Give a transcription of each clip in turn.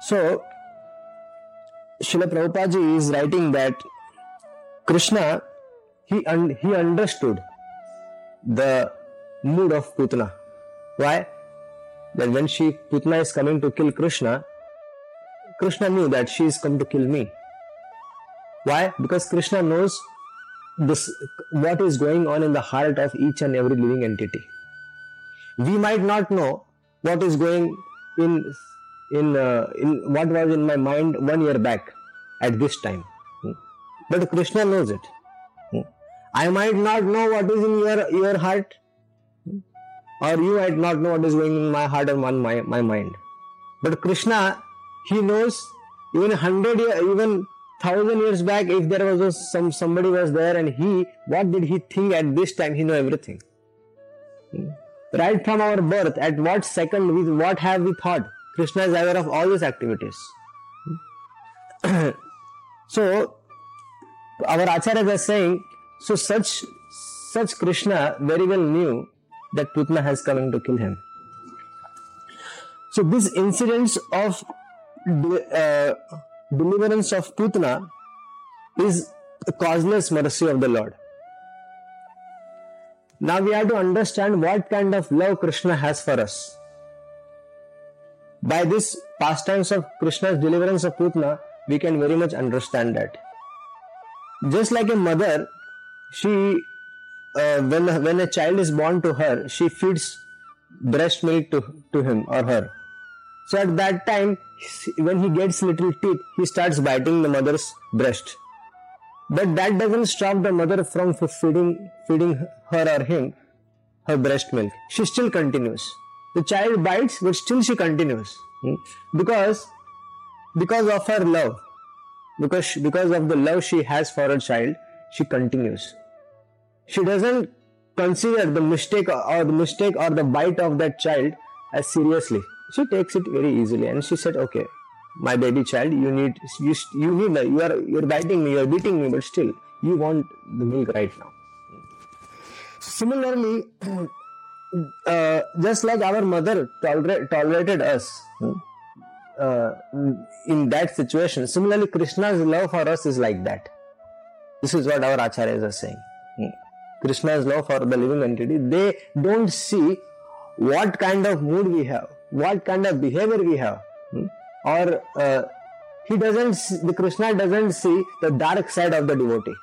So, Srila Prabhupada is writing that Krishna, he, un- he understood the mood of Putna. Why? That when she, Putna is coming to kill Krishna, Krishna knew that she is come to kill me. Why? Because Krishna knows this, what is going on in the heart of each and every living entity. We might not know what is going in in uh, in what was in my mind one year back at this time, Hmm. but Krishna knows it. Hmm. I might not know what is in your your heart, Hmm. or you might not know what is going in my heart or my, my mind. But Krishna, he knows even hundred year, even thousand years back, if there was a, some somebody was there and he, what did he think at this time? He know everything. Right from our birth, at what second, with what have we thought? Krishna is aware of all these activities. So, our acharyas are saying, so such such Krishna very well knew that Putna has coming to kill him. So these incidents of uh, deliverance of Putna is the causeless mercy of the Lord. Now we have to understand what kind of love Krishna has for us. By this pastimes of Krishna's deliverance of Putna, we can very much understand that. Just like a mother, she uh, when when a child is born to her, she feeds breast milk to, to him or her. So at that time, when he gets little teeth, he starts biting the mother's breast. But that doesn't stop the mother from feeding feeding her or him her breast milk. She still continues. The child bites, but still she continues hmm? because because of her love, because because of the love she has for her child, she continues. She doesn't consider the mistake or the mistake or the bite of that child as seriously. She takes it very easily, and she said, "Okay, my baby child, you need you, you need you are you're biting me, you're beating me, but still you want the milk right now." Similarly, uh, just like our mother toler- tolerated us uh, in that situation, similarly, Krishna's love for us is like that. This is what our acharyas are saying. Krishna's love for the living entity, they don't see what kind of mood we have, what kind of behavior we have, or uh, he doesn't, see, the Krishna doesn't see the dark side of the devotee,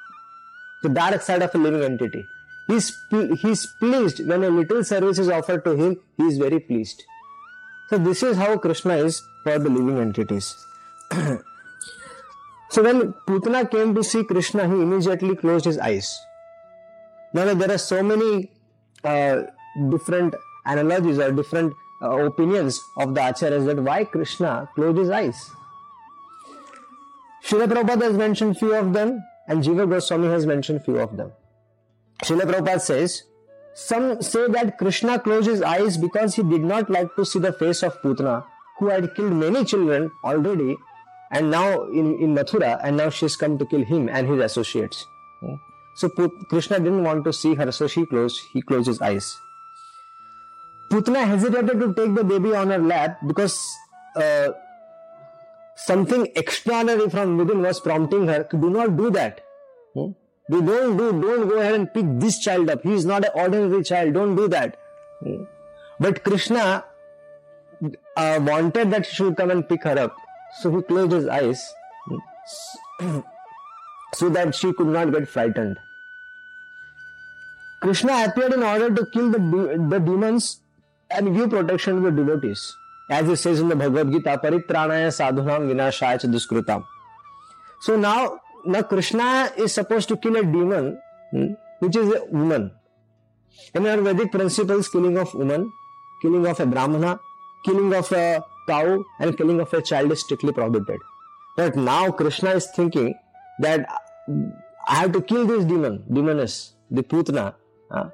the dark side of a living entity. He's, is pleased when a little service is offered to him, he is very pleased. So, this is how Krishna is for the living entities. so, when Putana came to see Krishna, he immediately closed his eyes. Now, there are so many uh, different analogies or different uh, opinions of the acharyas that why Krishna closed his eyes. Srila Prabhupada has mentioned few of them and Jiva Goswami has mentioned few of them. Srila Prabhupada says, some say that Krishna closed his eyes because he did not like to see the face of Putana, who had killed many children already and now in, in Mathura, and now she's come to kill him and his associates. So Krishna didn't want to see her, so she closed, he closed his eyes. Putana hesitated to take the baby on her lap because uh, something extraordinary from within was prompting her to do not do that. Hmm? Do don't do, don't go ahead and pick this child up. He is not an ordinary child. Don't do that. Hmm? But Krishna uh, wanted that she should come and pick her up. So he closed his eyes hmm? so that she could not get frightened. Krishna appeared in order to kill the, the demons and give protection to the devotees. As it says in the Bhagavad Gita, Paritranaya sadhunam vinashaya duskrutam. So now, now Krishna is supposed to kill a demon, hmm, which is a woman. In our Vedic principles, killing of woman, killing of a brahmana, killing of a cow, and killing of a child is strictly prohibited. But now Krishna is thinking that I have to kill this demon, demoness, the Putana, uh,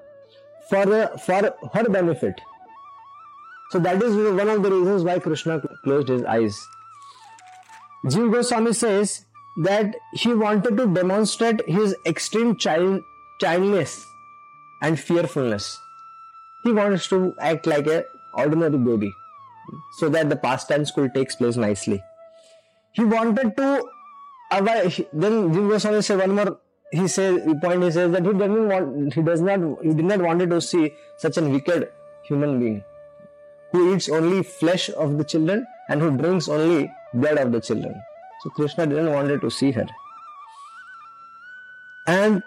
for, for her benefit. So that is one of the reasons why Krishna closed his eyes. Jiva Goswami says that he wanted to demonstrate his extreme child, childness and fearfulness. He wants to act like a ordinary baby so that the pastimes could take place nicely. he wanted to avoid. Then Jiva Goswami say one more. He says point. He says that he doesn't want. He does not. He did not wanted to see such a wicked human being who eats only flesh of the children and who drinks only blood of the children. So Krishna didn't wanted to see her. And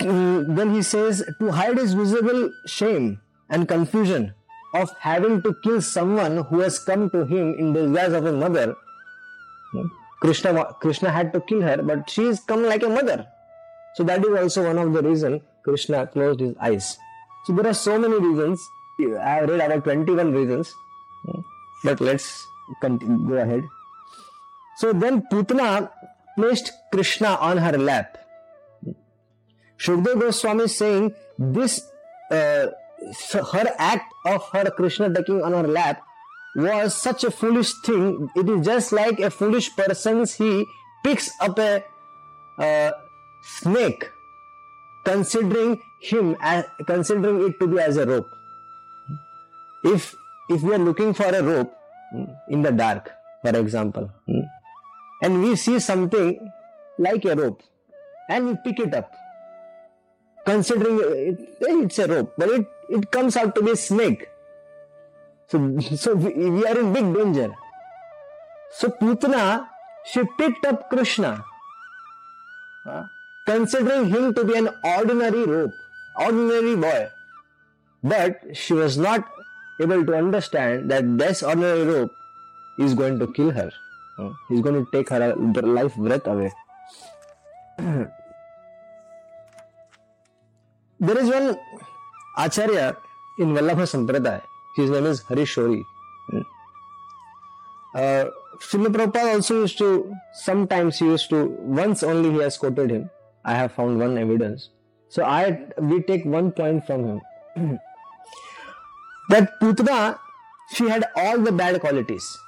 mm, then he says to hide his visible shame and confusion of having to kill someone who has come to him in the disguise of a mother. Krishna, Krishna had to kill her, but she has come like a mother. So that is also one of the reasons Krishna closed his eyes. So there are so many reasons. I have read about 21 reasons. But let's continue, go ahead. So then Putana placed Krishna on her lap. Shukdev Goswami is saying this uh, her act of her Krishna taking on her lap was such a foolish thing. It is just like a foolish person he picks up a uh, snake, considering him as considering it to be as a rope. If if we are looking for a rope in the dark, for example, and we see something like a rope, and we pick it up, considering it, it's a rope, but it, it comes out to be a snake. So, so we, we are in big danger. So Putana, she picked up Krishna, considering him to be an ordinary rope, ordinary boy. But she was not able to understand that this ordinary rope is going to kill her. He's going to take her life breath away. there is one Acharya in Vallabha Sampradaya. His name is Harishori. Uh, Srila Prabhupada also used to, sometimes he used to, once only he has quoted him. I have found one evidence. So I, we take one point from him. that Putana, she had all the bad qualities.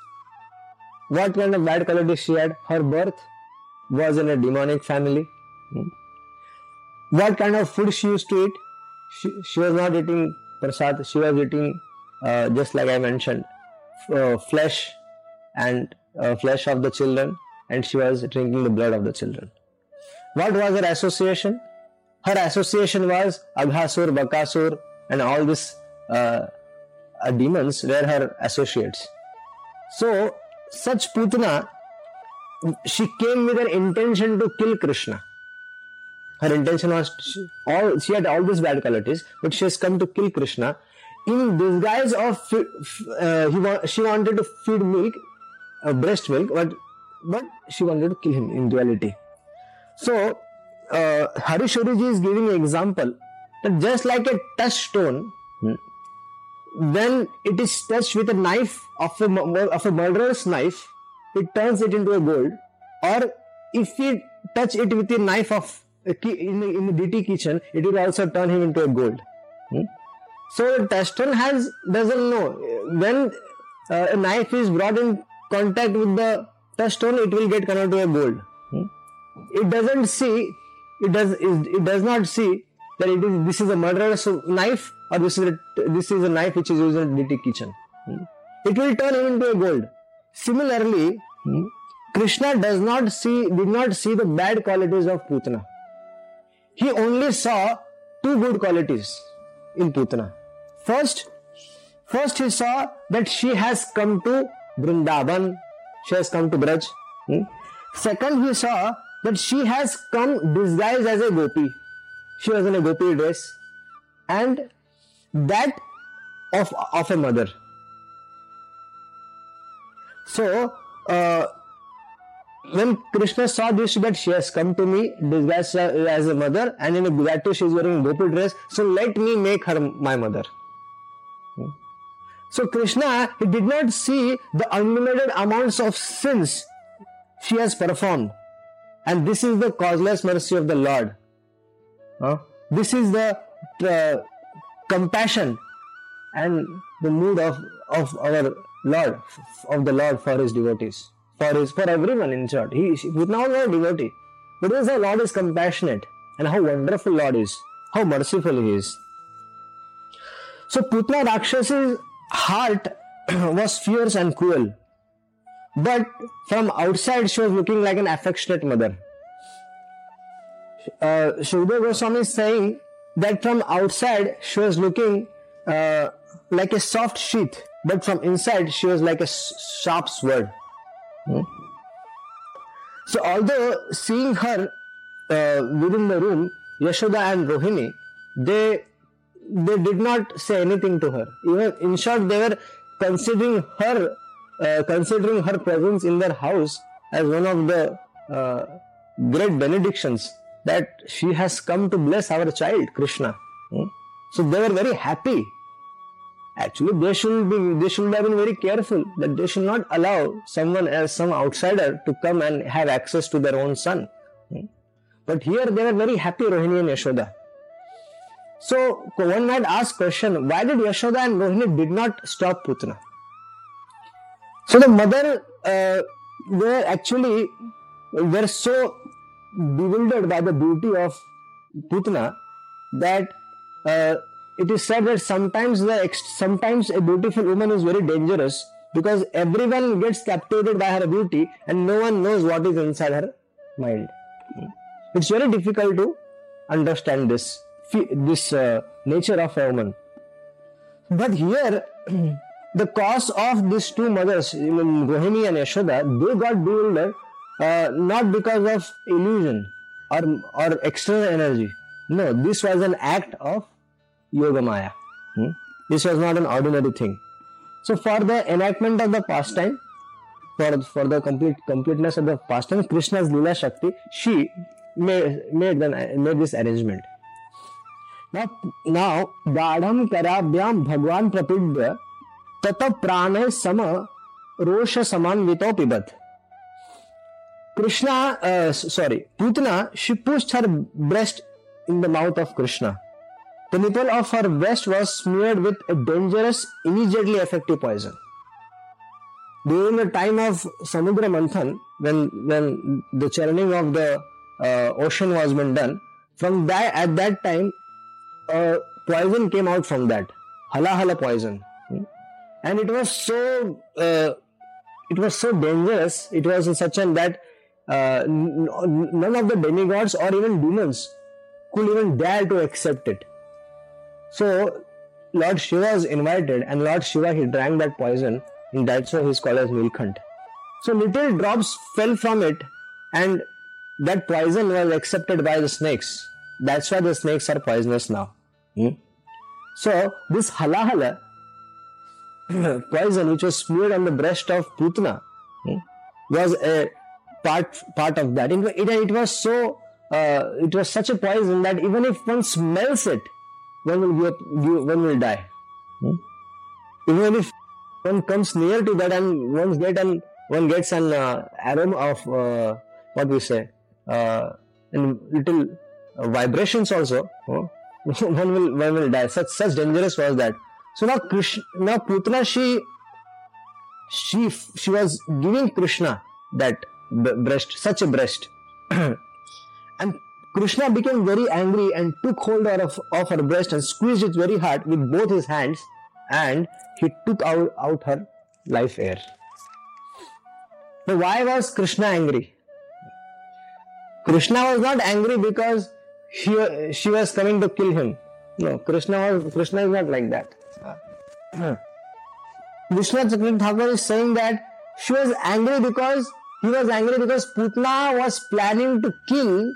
What kind of bad qualities she had? Her birth was in a demonic family. What kind of food she used to eat? She, she was not eating prasad, she was eating, uh, just like I mentioned, uh, flesh and uh, flesh of the children, and she was drinking the blood of the children. What was her association? Her association was Aghasur, Bakasur, and all these uh, uh, demons were her associates. So, such Putana, she came with an intention to kill Krishna. Her intention was she, all she had all these bad qualities, but she has come to kill Krishna in disguise of uh, he wa- she wanted to feed milk, uh, breast milk, but but she wanted to kill him in reality. So uh, Harishoriji is giving an example that just like a touchstone, when it is touched with a knife of a, of a murderer's knife, it turns it into a gold. Or if we touch it with a knife of in the, in the Deity kitchen, it will also turn him into a gold. Hmm? So touchstone has doesn't know when uh, a knife is brought in contact with the touchstone, it will get converted to a gold. Hmm? It doesn't see, it does it does not see that it is this is a murderer's knife or this is a, this is a knife which is used in DT kitchen. Hmm? It will turn him into a gold. Similarly, hmm, Krishna does not see did not see the bad qualities of Putana he only saw two good qualities in Putana. First, first he saw that she has come to Vrindavan, she has come to Braj. Hmm? Second, he saw that she has come disguised as a gopi. She was in a gopi dress, and that of of a mother. So, uh, when Krishna saw this, that she has come to me disguised as a mother and in a Bugatti she is wearing gopi dress, so let me make her my mother. So Krishna, he did not see the unlimited amounts of sins she has performed. And this is the causeless mercy of the Lord. Huh? This is the uh, compassion and the mood of, of our Lord, of the Lord for his devotees for his for everyone in short. He with now no devotee. But this the Lord is compassionate and how wonderful Lord is, how merciful he is. So Putna Rakshas's heart was fierce and cruel. but from outside she was looking like an affectionate mother. Uh, Shukdev Goswami is saying that from outside she was looking uh, like a soft sheath, but from inside she was like a sharp sword. Hmm? So, although seeing her uh, within the room, Yashoda and Rohini, they they did not say anything to her. Even in short, they were considering her uh, considering her presence in their house as one of the uh, great benedictions that she has come to bless our child Krishna. Hmm? So they were very happy. Actually, they should be they should have been very careful that they should not allow someone else, some outsider, to come and have access to their own son. Hmm? But here they were very happy, Rohini and Yashoda. So one might ask question, why did Yashoda and Rohini did not stop Putana? So the mother uh, were actually were so bewildered by the beauty of Putana that uh, it is said that sometimes the ex- sometimes a beautiful woman is very dangerous because everyone gets captivated by her beauty and no one knows what is inside her mind. It's very difficult to understand this this uh, nature of a woman. But here, the cause of these two mothers, Rohini and Yashoda, they got bewildered not because of illusion और और external energy no this was an act of Yoga Maya this was not an ordinary thing so for the enactment of the past time for for the complete completeness of the past time Krishna's lila shakti she made made this arrangement now गाढ़म कराभ्याम भगवान प्रपिड तत प्राण सम रोष समान्वितो पिबत Krishna, uh, sorry, Putana, she pushed her breast in the mouth of Krishna. The nipple of her breast was smeared with a dangerous, immediately effective poison. During the time of Samudra Manthan, when, when the churning of the uh, ocean was been done, from that at that time uh, poison came out from that halahala poison hmm? and it was so uh, it was so dangerous it was such an that uh, none of the demigods or even demons could even dare to accept it. So lord shiva was invited and lord shiva he drank that poison and that's why he's called as nilkant so little drops fell from it and that poison was accepted by the snakes. That's why the snakes are poisonous now. Hmm? So this halahala poison which was smeared on the breast of Putana hmm, was a part part of that. It, it, it was so uh, it was such a poison that even if one smells it, one will one will die. Hmm? Even if one comes near to that and one get an one gets an uh, aroma of uh, what we say uh, and little vibrations also. one will one will die. Such such dangerous was that. So now Krishna, now Putana, she she she was giving Krishna that breast, such a breast, and Krishna became very angry and took hold of, of her breast and squeezed it very hard with both his hands, and he took out, out her life air. Now, why was Krishna angry? Krishna was not angry because she, she was coming to kill him. No, Krishna was Krishna is not like that. Uh, Vishwanath Chakravarti Thakur is saying that she was angry because he was angry because Putna was planning to kill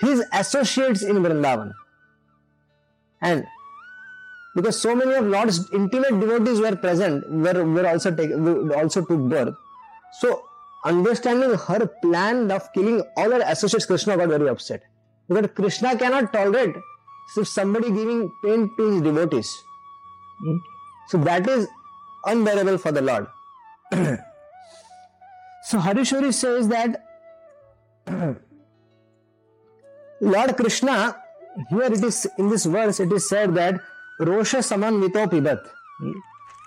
his associates in Vrindavan. And because so many of Lord's intimate devotees were present, were, were also take, also took birth. So understanding her plan of killing all her associates, Krishna got very upset. Because Krishna cannot tolerate somebody giving pain to his devotees. Hmm? So that is unbearable for the Lord. so Harishwari says that Lord Krishna, here it is in this verse, it is said that Rosha Saman Mito Pibat.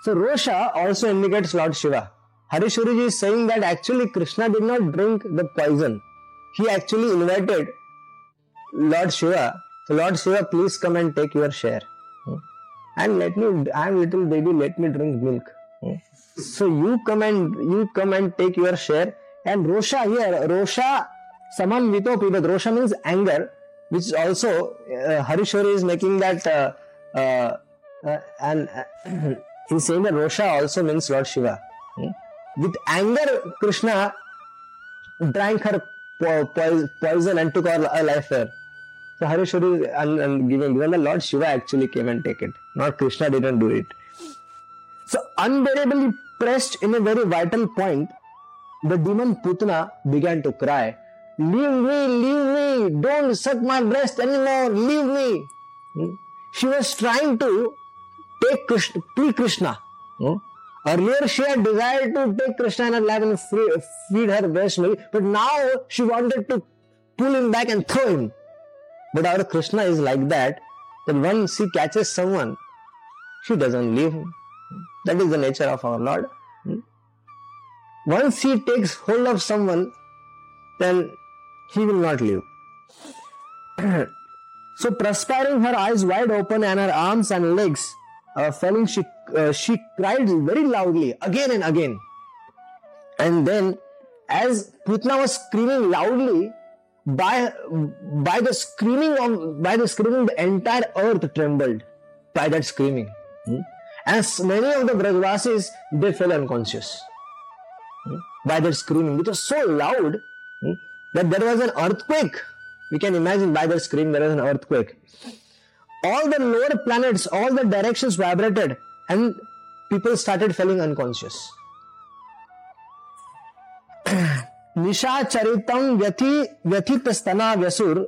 So Rosha also indicates Lord Shiva. Harishwari is saying that actually Krishna did not drink the poison. He actually invited Lord Shiva, so Lord Shiva, please come and take your share. And let me, I am little baby, let me drink milk. So you come and you come and take your share. And Rosha here, Rosha Samam Vito Pibat. Rosha means anger, which is also uh, Harishwari is making that uh, uh, uh, and uh, he's saying that Rosha also means Lord Shiva. Hmm? With anger, Krishna drank her po- po- poison and took her life there. So Harishwari is and, and giving given the Lord Shiva actually came and take it. Not Krishna didn't do it. So unbearably pressed in a very vital point, the demon Putana began to cry, Leave me, leave me, don't suck my breast anymore, leave me. Hmm? She was trying to take Krishna, free Krishna. Hmm? Earlier she had desired to take Krishna in her and free, feed her breast milk, but now she wanted to pull him back and throw him. But our Krishna is like that, that once he catches someone, she doesn't leave him. That is the nature of our Lord. Once he takes hold of someone, then he will not leave. so, perspiring, her eyes wide open and her arms and legs uh, falling, she, uh, she cried very loudly again and again. And then, as Putna was screaming loudly, by by the screaming of by the screaming, the entire earth trembled by that screaming. Hmm? As many of the Brajvasis they fell unconscious hmm? by that screaming. It was so loud hmm, that there was an earthquake. We can imagine by that scream there was an earthquake. All the lower planets, all the directions vibrated, and people started falling unconscious. निशाचरितं व्यथि व्यथितस्तना व्यसुर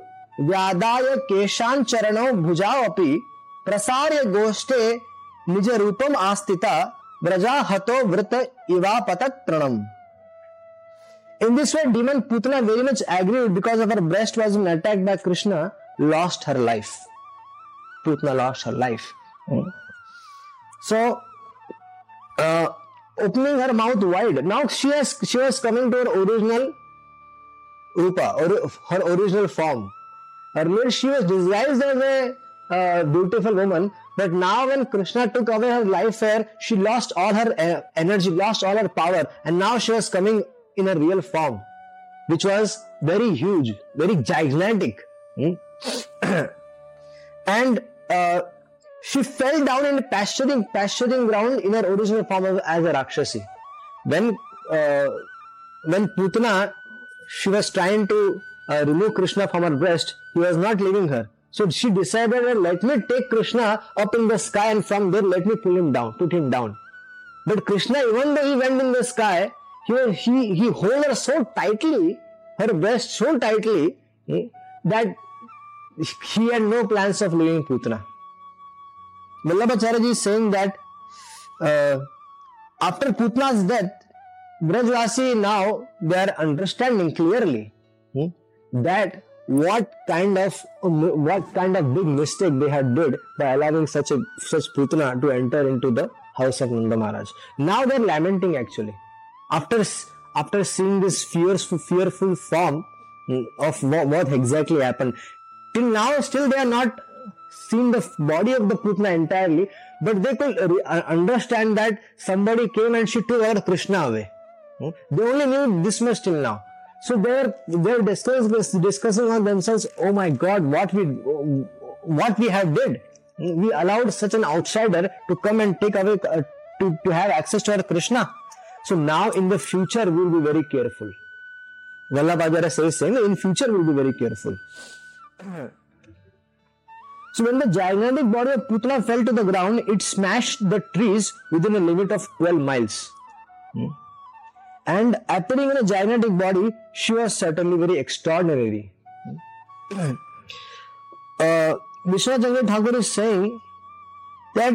व्यादाय केशांचरणौ भुजाओ अपि प्रसार्य गोष्ठे निज रूपम आस्थिता ब्रजा हतो वृत इवापतत प्रणम In this way, demon Putana very much aggrieved because of her breast was being attacked by Krishna, lost her life. Putana lost her life. Hmm. So, uh, opening her mouth wide. Now she has she was coming to her original rupa, or her original form. Earlier she was disguised as a uh, beautiful woman, but now when Krishna took away her life air, she lost all her uh, energy, lost all her power, and now she was coming in a real form, which was very huge, very gigantic. Hmm? and uh, she fell down in pasturing pasturing ground in her original form of, as a Rakshasi. When uh, when Putana she was trying to uh, remove Krishna from her breast, he was not leaving her. So she decided, let me take Krishna up in the sky and from there let me pull him down, put him down. But Krishna, even though he went in the sky, he, he, he held her so tightly, her breast so tightly, eh, that he had no plans of leaving Putana. Vallabhacharya is saying that uh, after Putana's death, Brajvasi now they are understanding clearly hmm, that what kind of what kind of big mistake they had did by allowing such a such Putana to enter into the house of Nanda Maharaj. Now they are lamenting actually after after seeing this fearful fearful form hmm, of what, what exactly happened. Till now, still they are not seen the body of the Putana entirely, but they could uh, understand that somebody came and she took our Krishna away. Hmm? They only knew this much till now. So they're they're discussing discussing on themselves. Oh my God, what we what we have did. We allowed such an outsider to come and take away uh, to to have access to our Krishna. So now in the future we'll be very careful. Vallabhacharya says saying in future we'll be very careful. So when the gigantic body of Putana fell to the ground, it smashed the trees within a limit of 12 miles. Hmm. And appearing in a gigantic body, she was certainly very extraordinary. Uh, Vishwanath Thakur is saying that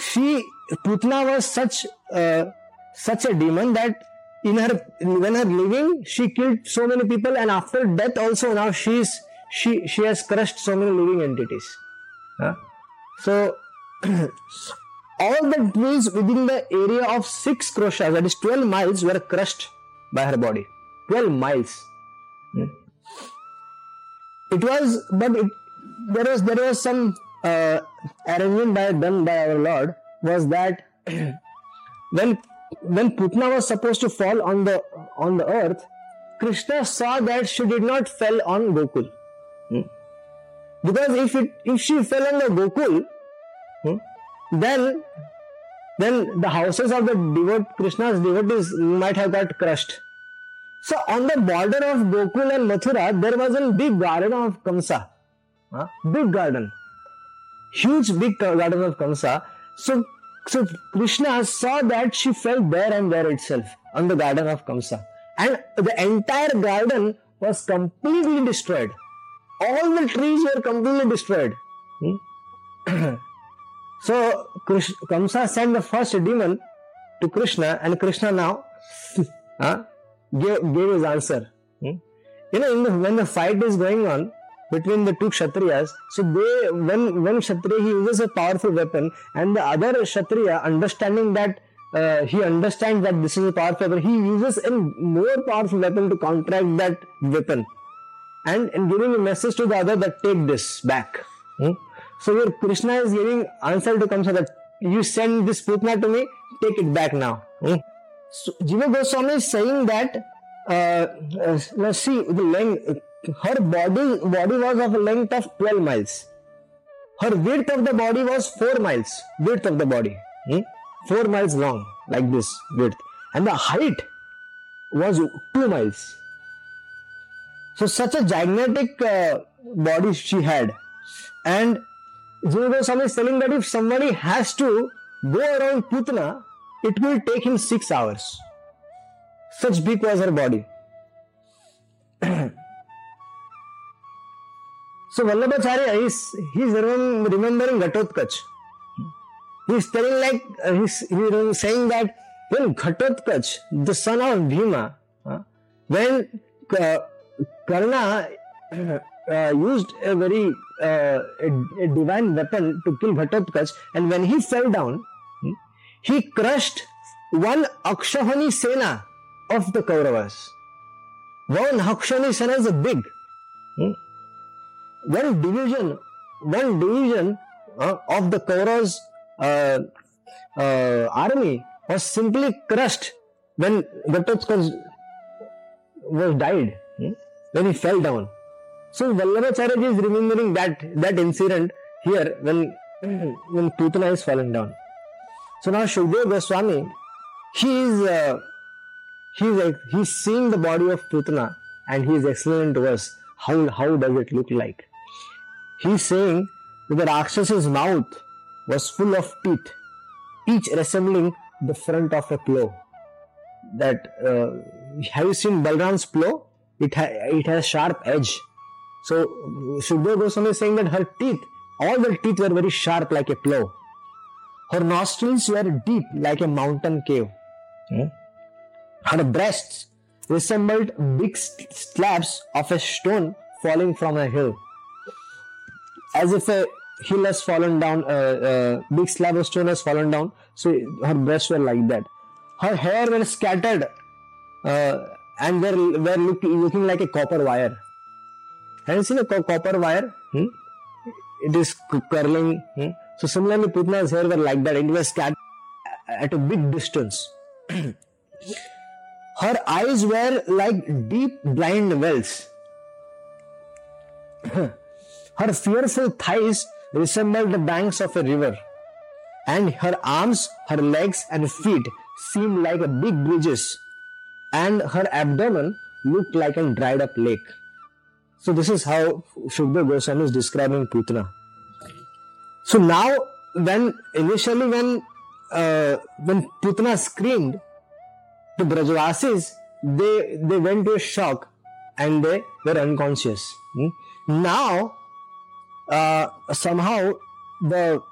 she, Putana was such uh, such a demon that in her when her living she killed so many people and after death also now she is she she has crushed so many living entities. Huh? So all the trees within the area of six kroshas, that is 12 miles, were crushed by her body. 12 miles. Hmm. It was, but it, there was there was some uh, arrangement by done by our Lord was that when when Putna was supposed to fall on the on the earth, Krishna saw that she did not fell on Gokul. Hmm? Because if it if she fell on the Gokul, then then the houses of the devot Krishna's devotees might have got crushed. So on the border of Gokul and Mathura, there was a big garden of Kamsa. Huh? Big garden. Huge big garden of Kamsa. So, so Krishna saw that she fell there and there itself on the garden of Kamsa. And the entire garden was completely destroyed. All the trees were completely destroyed. Hmm? so Kamsa sent the first demon to Krishna, and Krishna now huh, gave, gave his answer. Hmm? You know, the, when the fight is going on between the two Kshatriyas, so they when one Kshatriya he uses a powerful weapon, and the other Kshatriya understanding that uh, he understands that this is a powerful weapon, he uses a more powerful weapon to counteract that weapon and, and giving a message to the other that take this back. Hmm? So here Krishna is giving answer to Kamsa that you send this Putna to me, take it back now. Hmm? So Jiva Goswami is saying that uh, uh, now see the length her body body was of a length of 12 miles. Her width of the body was 4 miles. Width of the body. Hmm? 4 miles long, like this width. And the height was 2 miles. So such a gigantic uh, body she had. And Him six hours. Such big was her body. so Vallabhacharya is he's remembering Ghatotkacha. He's telling like uh, he's, he's saying that when Ghatotkacha, the son of Bhima, uh, when uh, Karna uh, used a very uh, a, a, divine weapon to kill Ghatotkacha, and when he fell down, hmm, he crushed one Akshauhini Sena of the Kauravas. One Akshauhini Sena is a big. Hmm, one division, one division uh, of the Kauravas uh, uh, army was simply crushed when Ghatotkacha was died. Hmm? when he fell down. So Vallabhacharya is remembering that that incident here when when Putana is fallen down. So now Shukdev Goswami, he is uh, he is he's seeing the body of Putana and he is explaining to us how how does it look like. He's saying that the Rakshas's mouth was full of teeth, each resembling the front of a plow. That uh, have you seen Balram's plow? it, ha- it has sharp edge. So Shukdev Goswami is saying that her teeth, all the teeth were very sharp like a plow. Her nostrils were deep like a mountain cave. Hmm? Her breasts resembled big slabs of a stone falling from a hill. As if a hill has fallen down, a uh, uh, big slab of stone has fallen down, so her breasts were like that. Her hair were scattered uh, and were, were look, looking like a copper wire. Have you seen a co- copper wire? Hmm? It is curling. Hmm? So similarly, Putna's hair were like that. It was scattered at a big distance. Her eyes were like deep blind wells. her fearful thighs resembled the banks of a river, and her arms, her legs, and feet seemed like big bridges and her abdomen looked like a dried up lake. So this is how Shukdev Goswami is describing Putana. So now, when initially when uh, when Putana screamed to Brajavasis, they they went to a shock and they were unconscious. Hmm? Now, uh, somehow the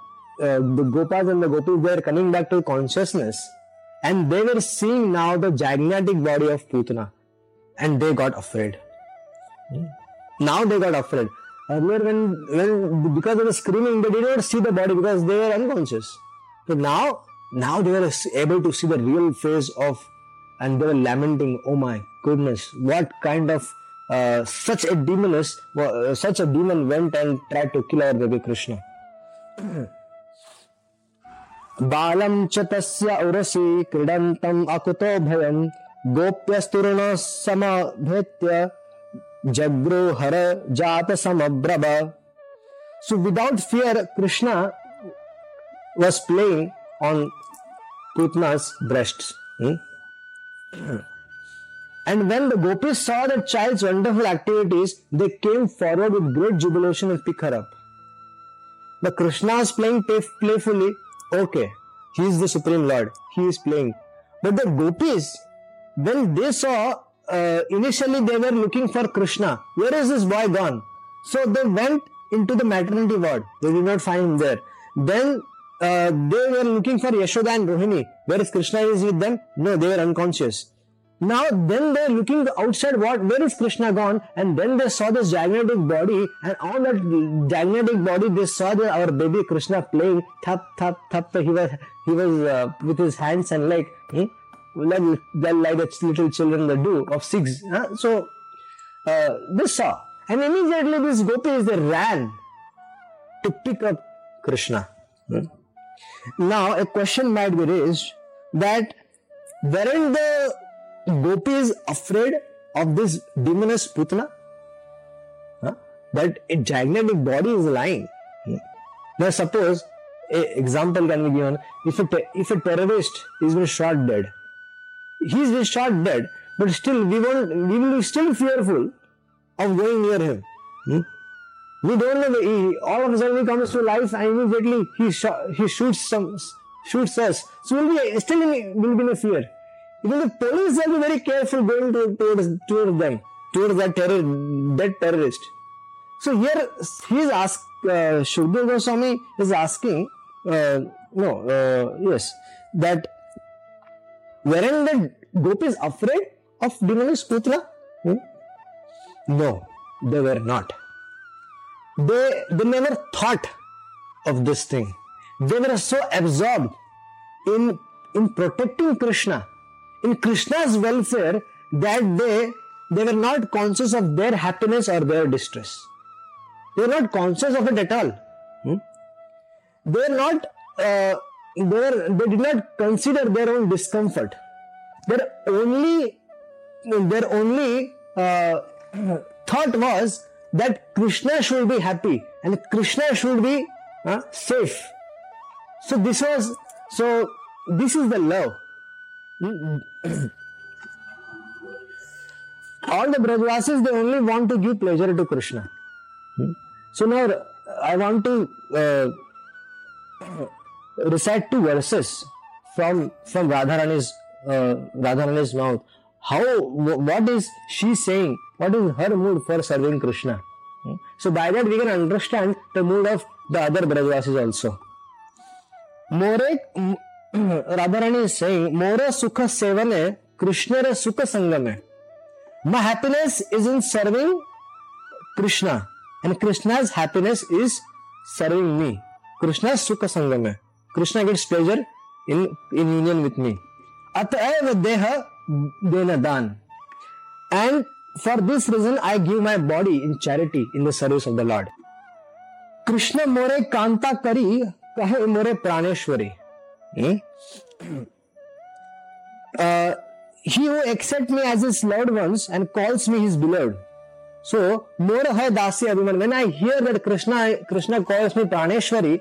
uh, the Gopas and the Gopis are coming back to consciousness and they were seeing now the gigantic body of Putana and they got afraid. Now they got afraid. Earlier, when, when because of the screaming, they did not see the body because they were unconscious. But now, now they were able to see the real face of, and they were lamenting, "Oh my goodness, what kind of uh, such a demon is, uh, such a demon went and tried to kill our baby Krishna." बालं च तस्य उरसि क्रीडन्तम् अकुतो भयम् गोप्यस्तुर्ण समभेत्य Jagruhara Jata Samabrava. So without fear, Krishna was playing on Putna's breasts. Hmm? And when the gopis saw the child's wonderful activities, they came forward with great jubilation and pick her up. The Krishna is playing playfully. Okay, he is the Supreme Lord. He is playing. But the gopis, when they saw uh, initially they were looking for Krishna. Where is this boy gone? So they went into the maternity ward. They did not find him there. Then uh, they were looking for Yashoda and Rohini. Where is Krishna is with them? No, they were unconscious. Now, then they're looking outside what, where is Krishna gone? And then they saw this gigantic body, and on that gigantic body, they saw the, our baby Krishna playing thap, thap, thap. He was, he was uh, with his hands and like, hmm, like, like the little children do of six. Huh? So, uh, they saw. And immediately these gopis, they ran to pick up Krishna. Hmm? Now, a question might be raised that weren't the gopis afraid of this demoness Putna? Huh? That a gigantic body is lying. Hmm? Now, suppose a example can be given. If a, if a terrorist is been shot dead, he's been shot dead, but still we won't, we will be still fearful of going near him. Hmm? We don't know. He, all of a sudden he comes to life and immediately he sh- he shoots some shoots us. So we'll be still in, will be in a fear. Even the police will be very careful going to, towards towards them, towards that terror that terrorist. So here he is asked. Uh, Goswami is asking. Uh, no, uh, yes, that weren't the gopis afraid of demonic Putna? Hmm? No, they were not. They, they never thought of this thing. They were so absorbed in, in protecting Krishna, in Krishna's welfare, that they, they were not conscious of their happiness or their distress. They were not conscious of it at all. Hmm? They were not, uh, were, they did not consider their own discomfort. Their only, their only uh, thought was that Krishna should be happy and Krishna should be uh, safe. So this was so this is the love. All the Brajvasis they only want to give pleasure to Krishna. So now I want to uh, recite two verses from from Radharani's uh, Radharani's mouth how what is she saying what is her mood for serving krishna so by that we can understand the mood of the other brajvasis also more radharani is saying more sukha sevane krishnara sukha sangame my happiness is in serving krishna and krishna's happiness is serving me krishna's sukha sangame Krishna gets pleasure in in union with me अतएव देह देन दान। And for this reason I give my body in charity in the service of the lord Krishna मोरे कांता करी, कहे मोरे प्राणेश्वरी। He who accept me as his lord once and calls me his beloved so मोर है दासी अभिमन। When I hear that Krishna Krishna calls me प्राणेश्वरी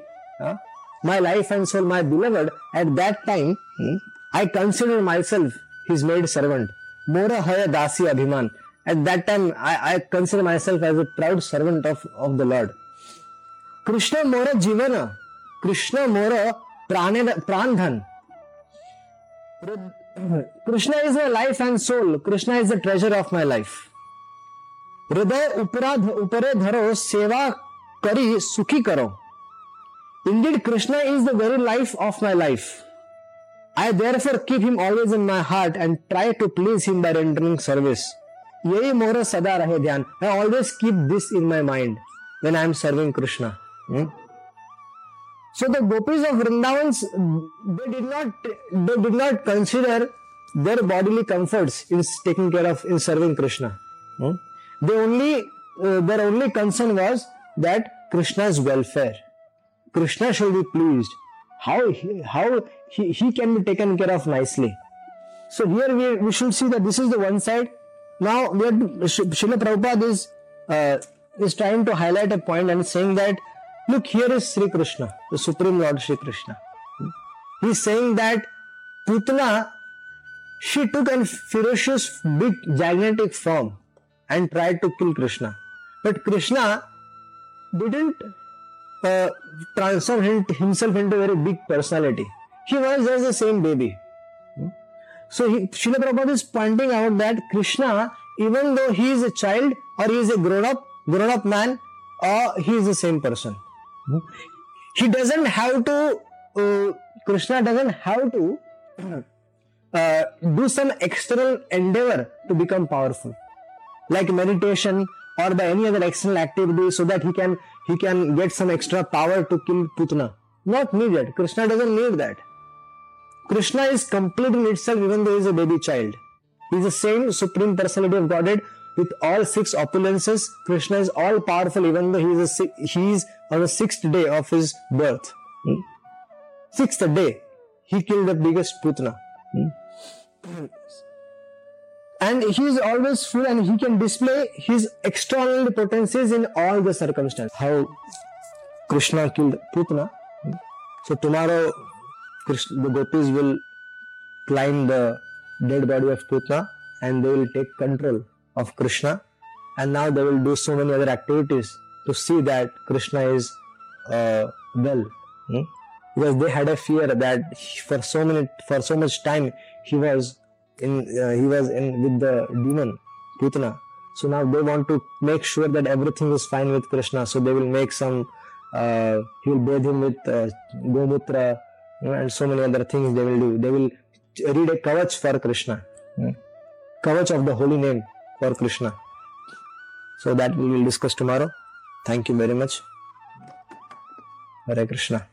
my life and soul, my beloved, at that time, hmm, I consider myself his maid servant. Mora Haya Dasi Abhiman. At that time, I, I consider myself as a proud servant of, of the Lord. Krishna Mora Jivana. Krishna Mora Prandhan. Krishna is my life and soul. Krishna is the treasure of my life. हृदय ऊपरे धरो सेवा करी सुखी करो indeed Krishna is the very life of my life I therefore keep him always in my heart and try to please him by rendering service. यही मोर सदा रहे ध्यान I always keep this in my mind when I am serving Krishna. Hmm? So the gopis of Vrindavans, they did not, they did not consider their bodily comforts in taking care of, in serving Krishna. Hmm? They only, uh, their only concern was that Krishna's welfare. Krishna shall be pleased. how he, how he, he can be taken care of nicely. So here we, we should see that this is the one side. Now we are Srila Prabhupada is uh, is trying to highlight a point and saying that look here is Sri Krishna, the Supreme Lord Sri Krishna. He's saying that Putana she took a ferocious big gigantic form and tried to kill Krishna. But Krishna didn't uh, transform himself into a very big personality. He was just the same baby. So he, Srila Prabhupada is pointing out that Krishna, even though he is a child or he is a grown up, grown up man, or he is the same person. He doesn't have to, uh, Krishna doesn't have to uh, do some external endeavor to become powerful, like meditation or by any other external activity, so that he can he can get some extra power to kill Putana. Not needed. Krishna doesn't need that. Krishna is complete in itself, even though he is a baby child. He is the same supreme personality of Godhead with all six opulences. Krishna is all powerful, even though he is a, he is on the sixth day of his birth. Hmm? Sixth day, he killed the biggest Putana. Hmm? And he is always full and he can display his external potencies in all the circumstances. How Krishna killed Putana. So tomorrow Krishna, the gopis will climb the dead body of Putana and they will take control of Krishna. And now they will do so many other activities to see that Krishna is uh, well. Hmm? Because they had a fear that for so many, for so much time he was in uh, he was in with the demon Putana. So now they want to make sure that everything is fine with Krishna. So they will make some. Uh, he will bathe him with uh, gomutra you know, and so many other things they will do. They will read a kavach for Krishna, you know, kavach of the holy name for Krishna. So that we will discuss tomorrow. Thank you very much. Hare Krishna.